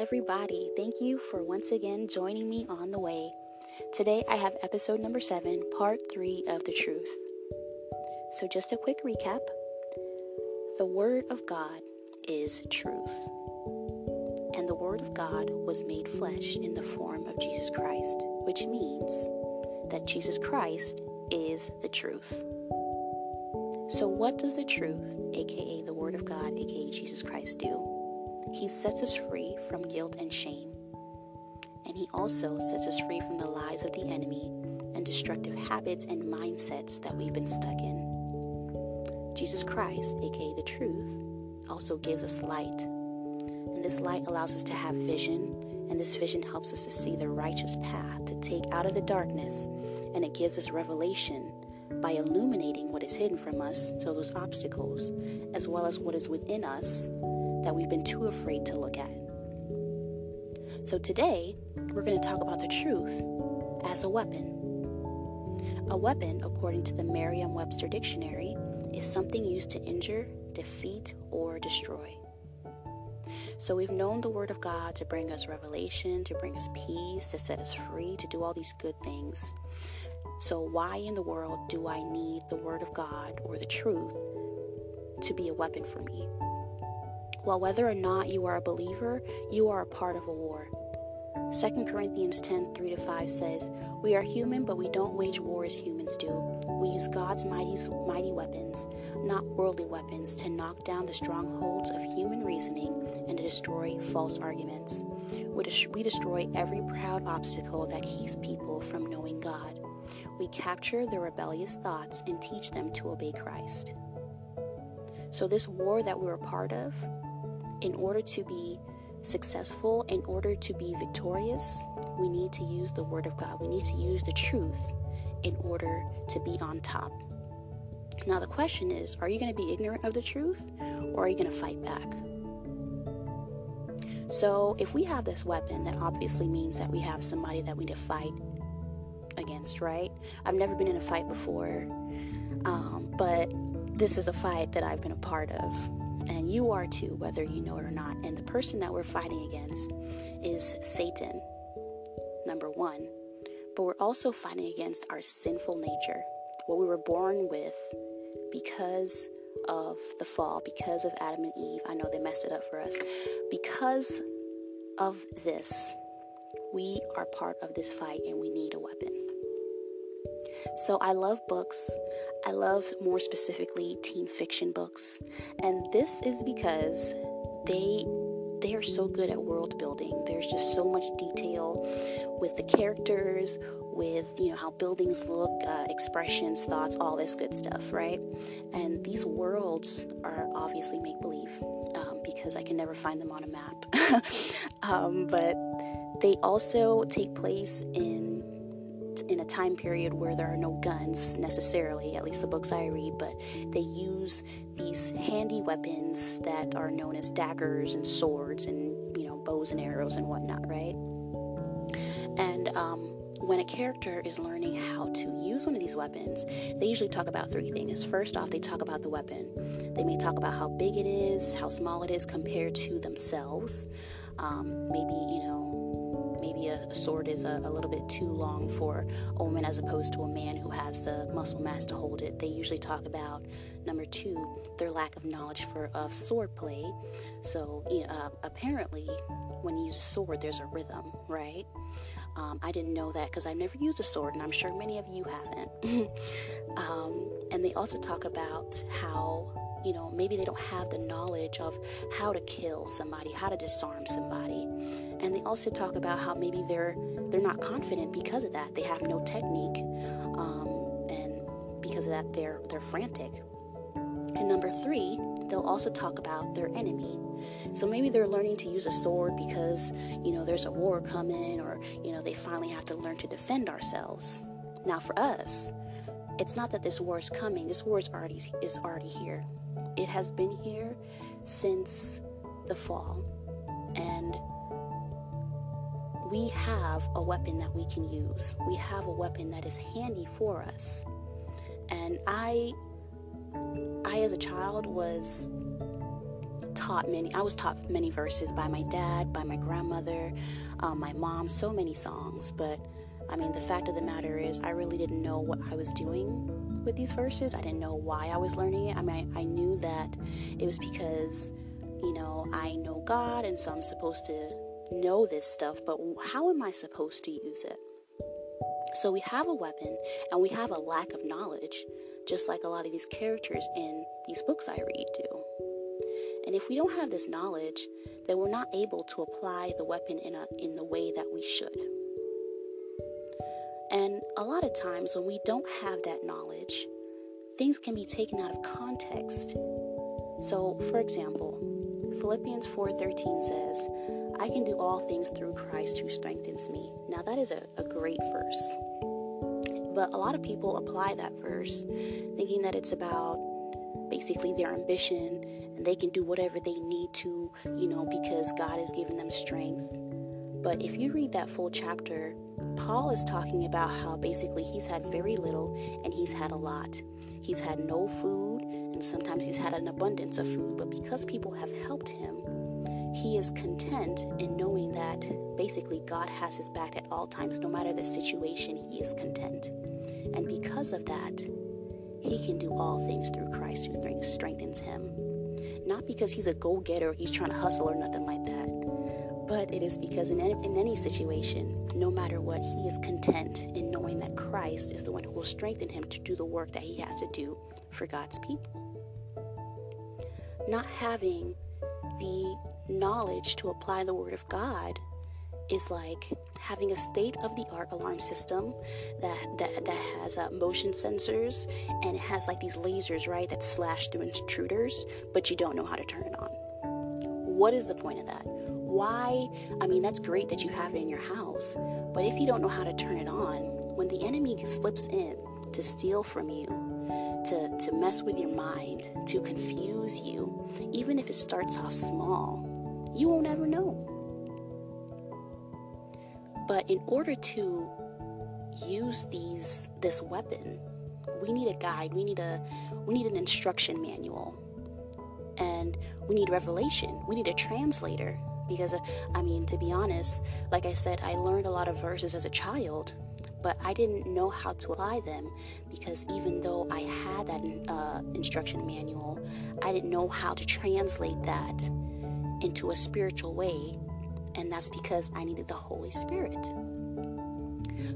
everybody. Thank you for once again joining me on the way. Today I have episode number seven, part three of the truth. So, just a quick recap the Word of God is truth. And the Word of God was made flesh in the form of Jesus Christ, which means that Jesus Christ is the truth. So, what does the truth, aka the Word of God, aka Jesus Christ, do? He sets us free from guilt and shame. And He also sets us free from the lies of the enemy and destructive habits and mindsets that we've been stuck in. Jesus Christ, aka the truth, also gives us light. And this light allows us to have vision, and this vision helps us to see the righteous path to take out of the darkness, and it gives us revelation by illuminating what is hidden from us, so those obstacles, as well as what is within us that we've been too afraid to look at. So today, we're going to talk about the truth as a weapon. A weapon, according to the Merriam Webster Dictionary, is something used to injure, defeat, or destroy. So we've known the Word of God to bring us revelation, to bring us peace, to set us free, to do all these good things. So, why in the world do I need the Word of God or the truth to be a weapon for me? Well, whether or not you are a believer, you are a part of a war. 2 Corinthians 10 3 to 5 says, We are human, but we don't wage war as humans do. We use God's mighty, mighty weapons, not worldly weapons, to knock down the strongholds of human reasoning and to destroy false arguments. We destroy every proud obstacle that keeps people from knowing God. We capture their rebellious thoughts and teach them to obey Christ. So, this war that we're a part of, in order to be successful, in order to be victorious, we need to use the Word of God. We need to use the truth in order to be on top. Now, the question is are you going to be ignorant of the truth or are you going to fight back? So, if we have this weapon, that obviously means that we have somebody that we need to fight against, right? I've never been in a fight before, um, but this is a fight that I've been a part of and you are too, whether you know it or not. And the person that we're fighting against is Satan, number one. But we're also fighting against our sinful nature, what we were born with because of the fall, because of Adam and Eve. I know they messed it up for us. Because of this, we are part of this fight and we need a weapon. So I love books. I love more specifically teen fiction books. And this is because they they are so good at world building. There's just so much detail with the characters, with you know how buildings look, uh, expressions, thoughts, all this good stuff, right? And these worlds are obviously make believe um, because I can never find them on a map. um, but they also take place in in a time period where there are no guns necessarily, at least the books I read, but they use these handy weapons that are known as daggers and swords and, you know, bows and arrows and whatnot, right? And um, when a character is learning how to use one of these weapons, they usually talk about three things. First off, they talk about the weapon. They may talk about how big it is, how small it is compared to themselves. Um, maybe, you know, maybe a, a sword is a, a, little bit too long for a woman as opposed to a man who has the muscle mass to hold it. They usually talk about number two, their lack of knowledge for of sword play. So uh, apparently, when you use a sword, there's a rhythm, right? Um, I didn't know that because I've never used a sword, and I'm sure many of you haven't. um, and they also talk about how you know, maybe they don't have the knowledge of how to kill somebody, how to disarm somebody. And they also talk about how maybe they're they're not confident because of that. They have no technique, um, and because of that, they're they're frantic. And number three, they'll also talk about their enemy. So maybe they're learning to use a sword because you know there's a war coming, or you know they finally have to learn to defend ourselves. Now, for us, it's not that this war is coming. This war is already is already here. It has been here since the fall. And we have a weapon that we can use. We have a weapon that is handy for us. And I I as a child was taught many. I was taught many verses by my dad, by my grandmother, um, my mom. So many songs, but I mean, the fact of the matter is, I really didn't know what I was doing with these verses. I didn't know why I was learning it. I mean, I, I knew that it was because, you know, I know God, and so I'm supposed to know this stuff. But how am I supposed to use it? So we have a weapon, and we have a lack of knowledge, just like a lot of these characters in these books I read do. And if we don't have this knowledge, then we're not able to apply the weapon in, a, in the way that we should. And a lot of times when we don't have that knowledge, things can be taken out of context. So, for example, Philippians 4:13 says, "I can do all things through Christ who strengthens me." Now that is a, a great verse. But a lot of people apply that verse thinking that it's about basically their ambition and they can do whatever they need to, you know, because God has given them strength. But if you read that full chapter, Paul is talking about how basically he's had very little and he's had a lot. He's had no food and sometimes he's had an abundance of food, but because people have helped him, he is content in knowing that basically God has his back at all times, no matter the situation, he is content. And because of that, he can do all things through Christ who strengthens him. Not because he's a go getter, he's trying to hustle or nothing like that but it is because in any, in any situation, no matter what, he is content in knowing that Christ is the one who will strengthen him to do the work that he has to do for God's people. Not having the knowledge to apply the Word of God is like having a state of the art alarm system that that, that has uh, motion sensors and it has like these lasers right that slash through intruders but you don't know how to turn it on what is the point of that why? I mean, that's great that you have it in your house, but if you don't know how to turn it on, when the enemy slips in to steal from you, to, to mess with your mind, to confuse you, even if it starts off small, you won't ever know. But in order to use these this weapon, we need a guide, we need a we need an instruction manual. And we need revelation. We need a translator because I mean, to be honest, like I said, I learned a lot of verses as a child, but I didn't know how to apply them because even though I had that uh, instruction manual, I didn't know how to translate that into a spiritual way, and that's because I needed the Holy Spirit.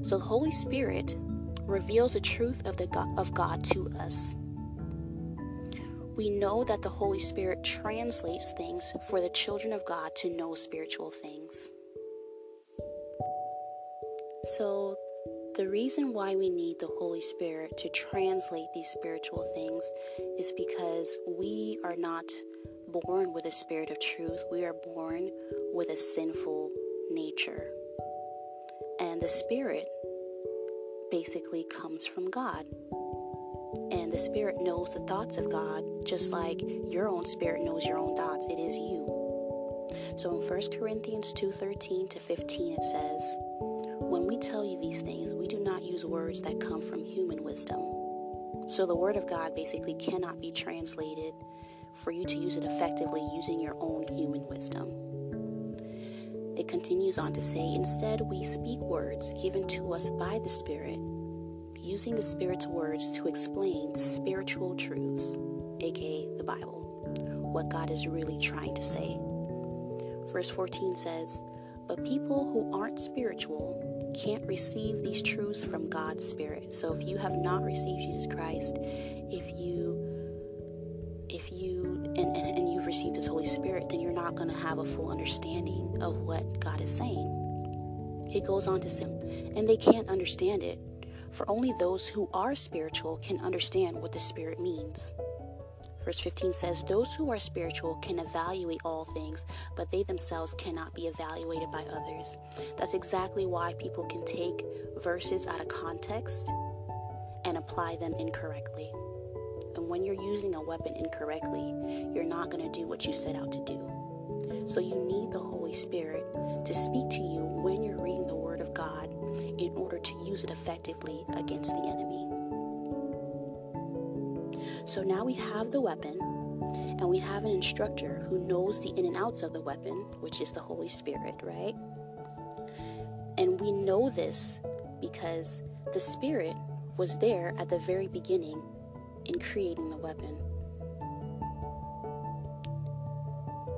So the Holy Spirit reveals the truth of the God, of God to us we know that the Holy Spirit translates things for the children of God to know spiritual things. So, the reason why we need the Holy Spirit to translate these spiritual things is because we are not born with a spirit of truth, we are born with a sinful nature. And the Spirit basically comes from God. And the Spirit knows the thoughts of God, just like your own spirit knows your own thoughts. It is you. So in 1 Corinthians 2:13 to 15 it says, "When we tell you these things, we do not use words that come from human wisdom." So the word of God basically cannot be translated for you to use it effectively using your own human wisdom. It continues on to say, "Instead, we speak words given to us by the Spirit." using the Spirit's words to explain spiritual truths, aka the Bible, what God is really trying to say. Verse 14 says, But people who aren't spiritual can't receive these truths from God's Spirit. So if you have not received Jesus Christ, if you if you and, and, and you've received his Holy Spirit, then you're not going to have a full understanding of what God is saying. He goes on to say, and they can't understand it for only those who are spiritual can understand what the Spirit means. Verse 15 says, Those who are spiritual can evaluate all things, but they themselves cannot be evaluated by others. That's exactly why people can take verses out of context and apply them incorrectly. And when you're using a weapon incorrectly, you're not going to do what you set out to do. So you need the Holy Spirit to speak to you when you're reading the Word of God in order to use it effectively against the enemy. So now we have the weapon, and we have an instructor who knows the in and outs of the weapon, which is the Holy Spirit, right? And we know this because the Spirit was there at the very beginning in creating the weapon.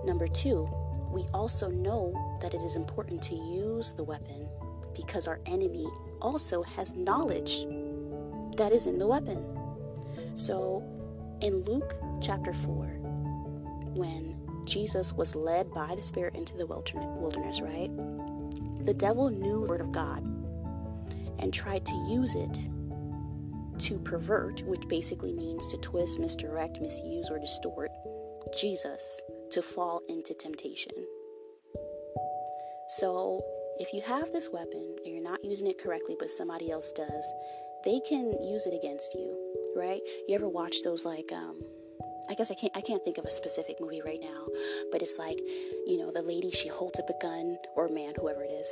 Number two, we also know that it is important to use the weapon because our enemy also has knowledge that is in the weapon. So, in Luke chapter 4, when Jesus was led by the Spirit into the wilderness, right? The devil knew the word of God and tried to use it to pervert, which basically means to twist, misdirect, misuse, or distort Jesus to fall into temptation. So, if you have this weapon and you're not using it correctly, but somebody else does, they can use it against you, right? You ever watch those like um I guess I can't I can't think of a specific movie right now, but it's like, you know, the lady she holds up a gun or a man, whoever it is,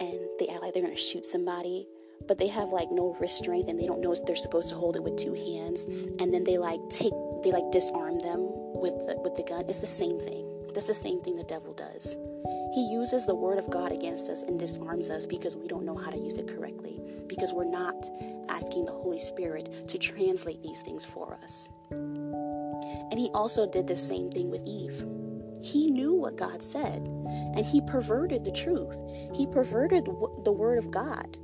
and they act like they're gonna shoot somebody, but they have like no wrist strength and they don't know they're supposed to hold it with two hands, and then they like take they like disarm them with the, with the gun. It's the same thing. That's the same thing the devil does. He uses the word of God against us and disarms us because we don't know how to use it correctly, because we're not asking the Holy Spirit to translate these things for us. And he also did the same thing with Eve. He knew what God said, and he perverted the truth. He perverted the word of God.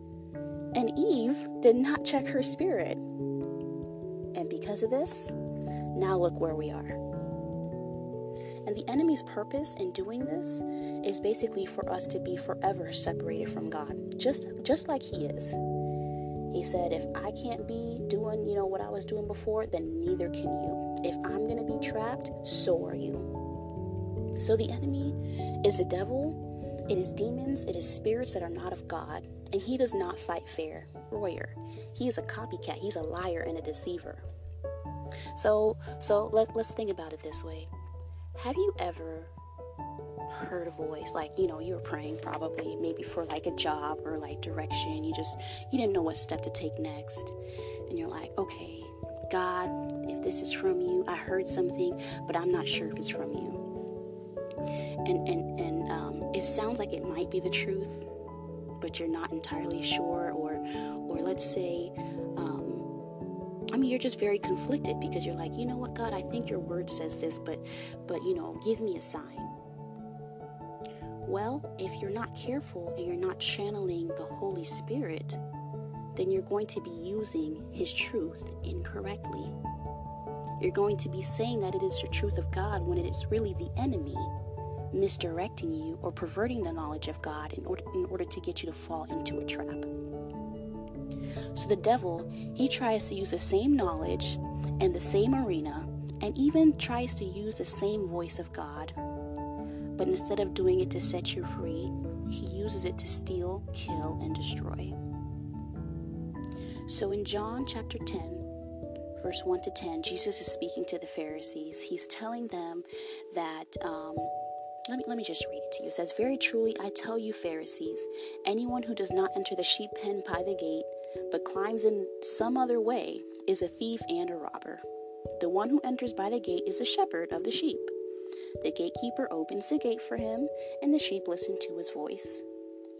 And Eve did not check her spirit. And because of this, now look where we are. And the enemy's purpose in doing this is basically for us to be forever separated from God, just just like he is. He said, if I can't be doing, you know, what I was doing before, then neither can you. If I'm going to be trapped, so are you. So the enemy is the devil, it is demons, it is spirits that are not of God, and he does not fight fair. Royer. He is a copycat, he's a liar and a deceiver. So so let, let's think about it this way. Have you ever heard a voice like you know you were praying probably maybe for like a job or like direction you just you didn't know what step to take next and you're like okay god if this is from you i heard something but i'm not sure if it's from you. And and and um, it sounds like it might be the truth but you're not entirely sure or or let's say I mean, you're just very conflicted because you're like, you know what, God, I think your word says this, but, but you know, give me a sign. Well, if you're not careful and you're not channeling the Holy Spirit, then you're going to be using His truth incorrectly. You're going to be saying that it is the truth of God when it is really the enemy misdirecting you or perverting the knowledge of God in order, in order to get you to fall into a trap. So the devil, he tries to use the same knowledge and the same arena and even tries to use the same voice of God. But instead of doing it to set you free, he uses it to steal, kill, and destroy. So in John chapter 10, verse 1 to 10, Jesus is speaking to the Pharisees. He's telling them that. Um, let me, let me just read it to you. It says, Very truly, I tell you, Pharisees, anyone who does not enter the sheep pen by the gate, but climbs in some other way, is a thief and a robber. The one who enters by the gate is the shepherd of the sheep. The gatekeeper opens the gate for him, and the sheep listen to his voice.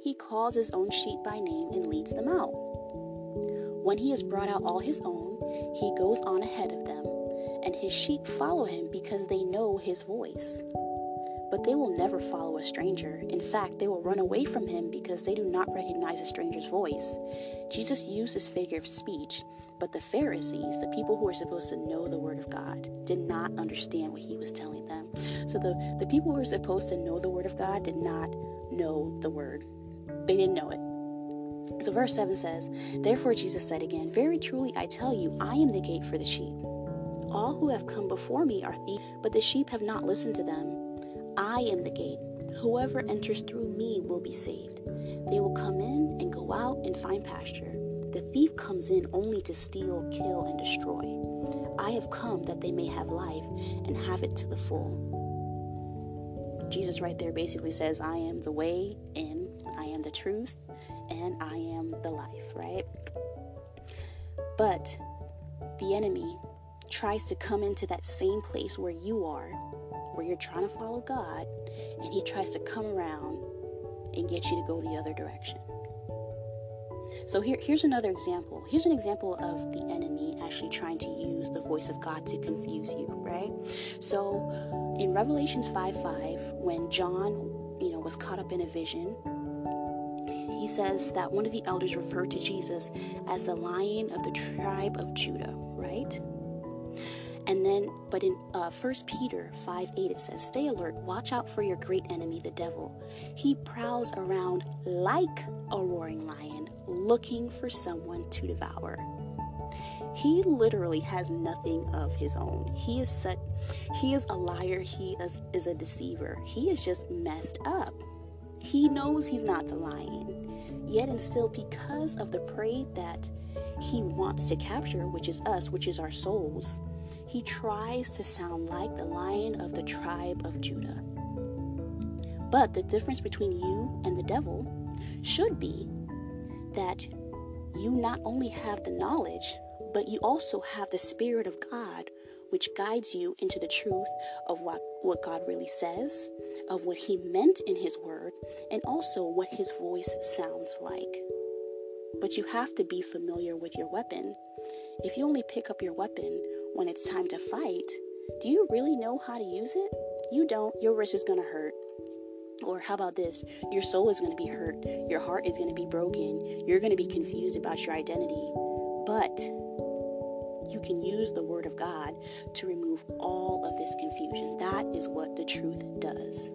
He calls his own sheep by name and leads them out. When he has brought out all his own, he goes on ahead of them, and his sheep follow him because they know his voice but they will never follow a stranger. In fact, they will run away from him because they do not recognize a stranger's voice. Jesus used this figure of speech, but the Pharisees, the people who were supposed to know the word of God, did not understand what he was telling them. So the, the people who were supposed to know the word of God did not know the word. They didn't know it. So verse 7 says, Therefore Jesus said again, Very truly I tell you, I am the gate for the sheep. All who have come before me are thieves, but the sheep have not listened to them. I am the gate. Whoever enters through me will be saved. They will come in and go out and find pasture. The thief comes in only to steal, kill, and destroy. I have come that they may have life and have it to the full. Jesus, right there, basically says, I am the way in, I am the truth, and I am the life, right? But the enemy tries to come into that same place where you are, where you're trying to follow God, and he tries to come around and get you to go the other direction. So here, here's another example. Here's an example of the enemy actually trying to use the voice of God to confuse you, right? So in Revelations 5 5, when John, you know, was caught up in a vision, he says that one of the elders referred to Jesus as the lion of the tribe of Judah, right? And then, but in uh, 1 Peter 5 8, it says, Stay alert, watch out for your great enemy, the devil. He prowls around like a roaring lion, looking for someone to devour. He literally has nothing of his own. He is such, he is a liar, he is, is a deceiver. He is just messed up. He knows he's not the lion. Yet and still, because of the prey that he wants to capture, which is us, which is our souls, he tries to sound like the lion of the tribe of Judah. But the difference between you and the devil should be that you not only have the knowledge, but you also have the Spirit of God, which guides you into the truth of what, what God really says, of what He meant in His Word, and also what His voice sounds like. But you have to be familiar with your weapon. If you only pick up your weapon when it's time to fight, do you really know how to use it? You don't, your wrist is going to hurt. Or how about this? Your soul is going to be hurt. Your heart is going to be broken. You're going to be confused about your identity. But you can use the Word of God to remove all of this confusion. That is what the truth does.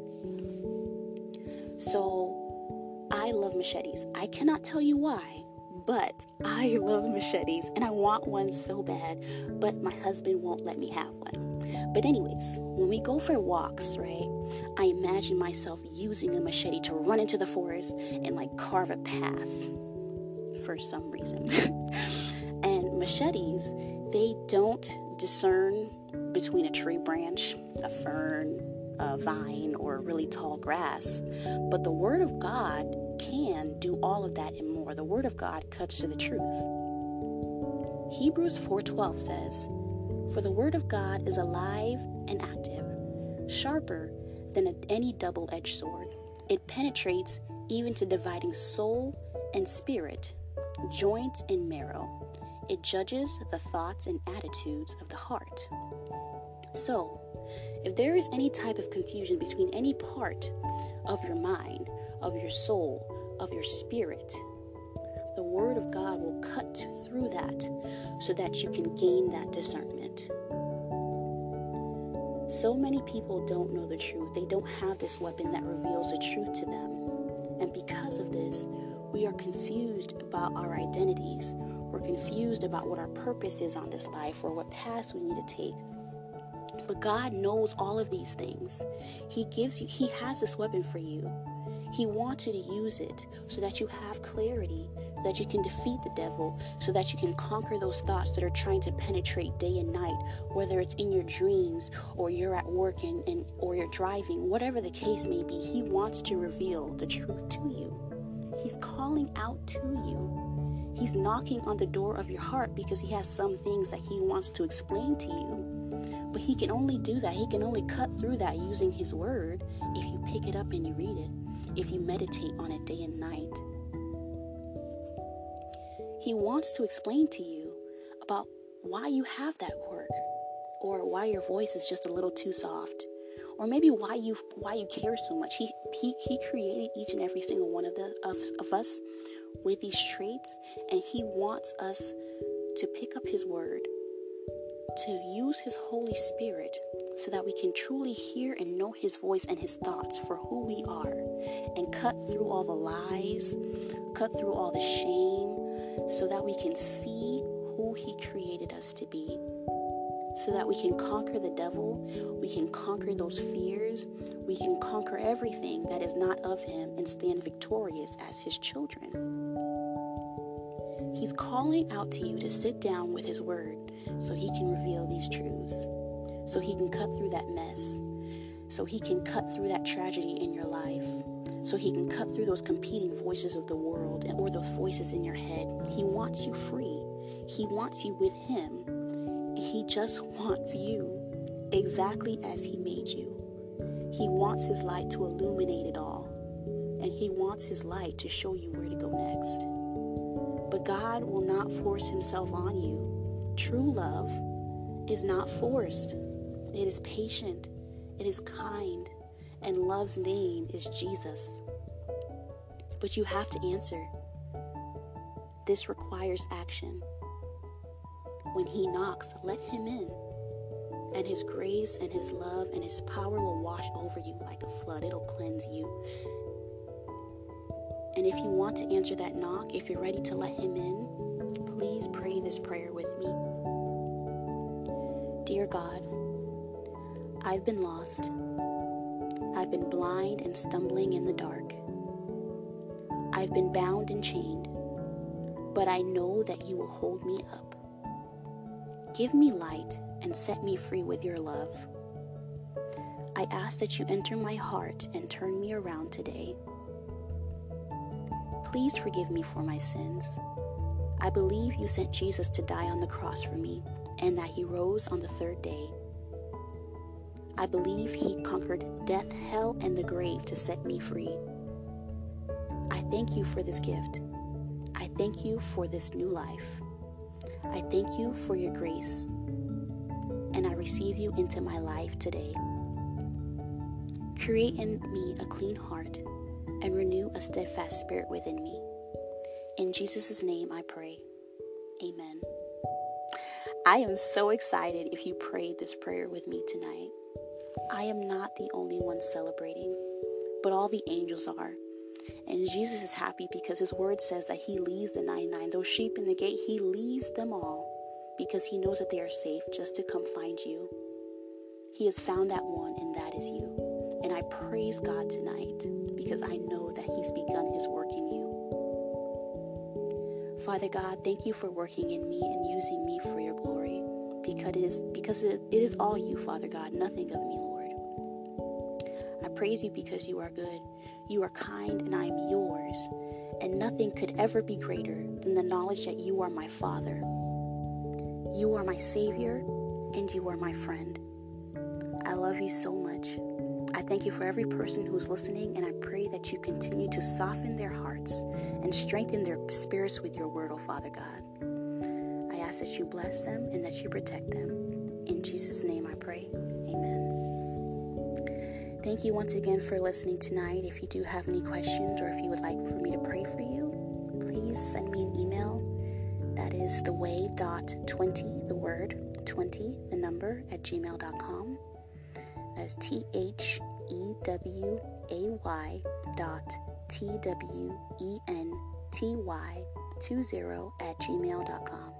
So, I love machetes. I cannot tell you why, but I love machetes and I want one so bad, but my husband won't let me have one. But, anyways, when we go for walks, right, I imagine myself using a machete to run into the forest and like carve a path for some reason. and machetes, they don't discern between a tree branch, a fern, a vine, or really tall grass. But the Word of God can do all of that and The Word of God cuts to the truth. Hebrews 4:12 says, "For the Word of God is alive and active, sharper than any double-edged sword. It penetrates even to dividing soul and spirit, joints and marrow. It judges the thoughts and attitudes of the heart." So, if there is any type of confusion between any part of your mind, of your soul, of your spirit, the Word of God will cut through that so that you can gain that discernment. So many people don't know the truth. They don't have this weapon that reveals the truth to them. And because of this, we are confused about our identities. We're confused about what our purpose is on this life or what paths we need to take. But God knows all of these things. He gives you, He has this weapon for you. He wants you to use it so that you have clarity, that you can defeat the devil, so that you can conquer those thoughts that are trying to penetrate day and night, whether it's in your dreams or you're at work and, and or you're driving, whatever the case may be, he wants to reveal the truth to you. He's calling out to you. He's knocking on the door of your heart because he has some things that he wants to explain to you. But he can only do that. He can only cut through that using his word if you pick it up and you read it if you meditate on it day and night. He wants to explain to you about why you have that quirk, or why your voice is just a little too soft, or maybe why you why you care so much. He he, he created each and every single one of the of, of us with these traits, and he wants us to pick up his word to use His Holy Spirit so that we can truly hear and know His voice and His thoughts for who we are and cut through all the lies, cut through all the shame, so that we can see who He created us to be. So that we can conquer the devil, we can conquer those fears, we can conquer everything that is not of Him and stand victorious as His children. He's calling out to you to sit down with His Word so He can reveal these truths, so He can cut through that mess, so He can cut through that tragedy in your life, so He can cut through those competing voices of the world or those voices in your head. He wants you free, He wants you with Him. He just wants you exactly as He made you. He wants His light to illuminate it all, and He wants His light to show you where to go next. But God will not force Himself on you. True love is not forced, it is patient, it is kind, and love's name is Jesus. But you have to answer. This requires action. When He knocks, let Him in. And His grace and His love and His power will wash over you like a flood. It'll cleanse you. And if you want to answer that knock, if you're ready to let Him in, please pray this prayer with me. Dear God, I've been lost. I've been blind and stumbling in the dark. I've been bound and chained, but I know that you will hold me up. Give me light and set me free with your love. I ask that you enter my heart and turn me around today. Please forgive me for my sins. I believe you sent Jesus to die on the cross for me and that he rose on the third day. I believe he conquered death, hell, and the grave to set me free. I thank you for this gift. I thank you for this new life. I thank you for your grace. And I receive you into my life today. Create in me a clean heart and renew a steadfast spirit within me. In Jesus' name I pray. Amen. I am so excited if you prayed this prayer with me tonight. I am not the only one celebrating, but all the angels are. And Jesus is happy because his word says that he leaves the 99, those sheep in the gate, he leaves them all because he knows that they are safe just to come find you. He has found that one, and that is you. And I praise God tonight because I know that he's begun his work in you. Father God, thank you for working in me and using me for your glory because it is because it, it is all you, Father God, nothing of me, praise you because you are good. You are kind, and I am yours. And nothing could ever be greater than the knowledge that you are my Father. You are my Savior, and you are my friend. I love you so much. I thank you for every person who's listening, and I pray that you continue to soften their hearts and strengthen their spirits with your word, oh Father God. I ask that you bless them and that you protect them. In Jesus' name I pray. Amen. Thank you once again for listening tonight. If you do have any questions or if you would like for me to pray for you, please send me an email. That is the way dot 20, the word 20, the number at gmail.com. That is T H E W A Y dot T W E N T Y 20 at gmail.com.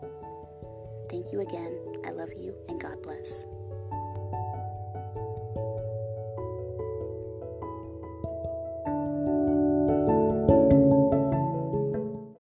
Thank you again. I love you and God bless.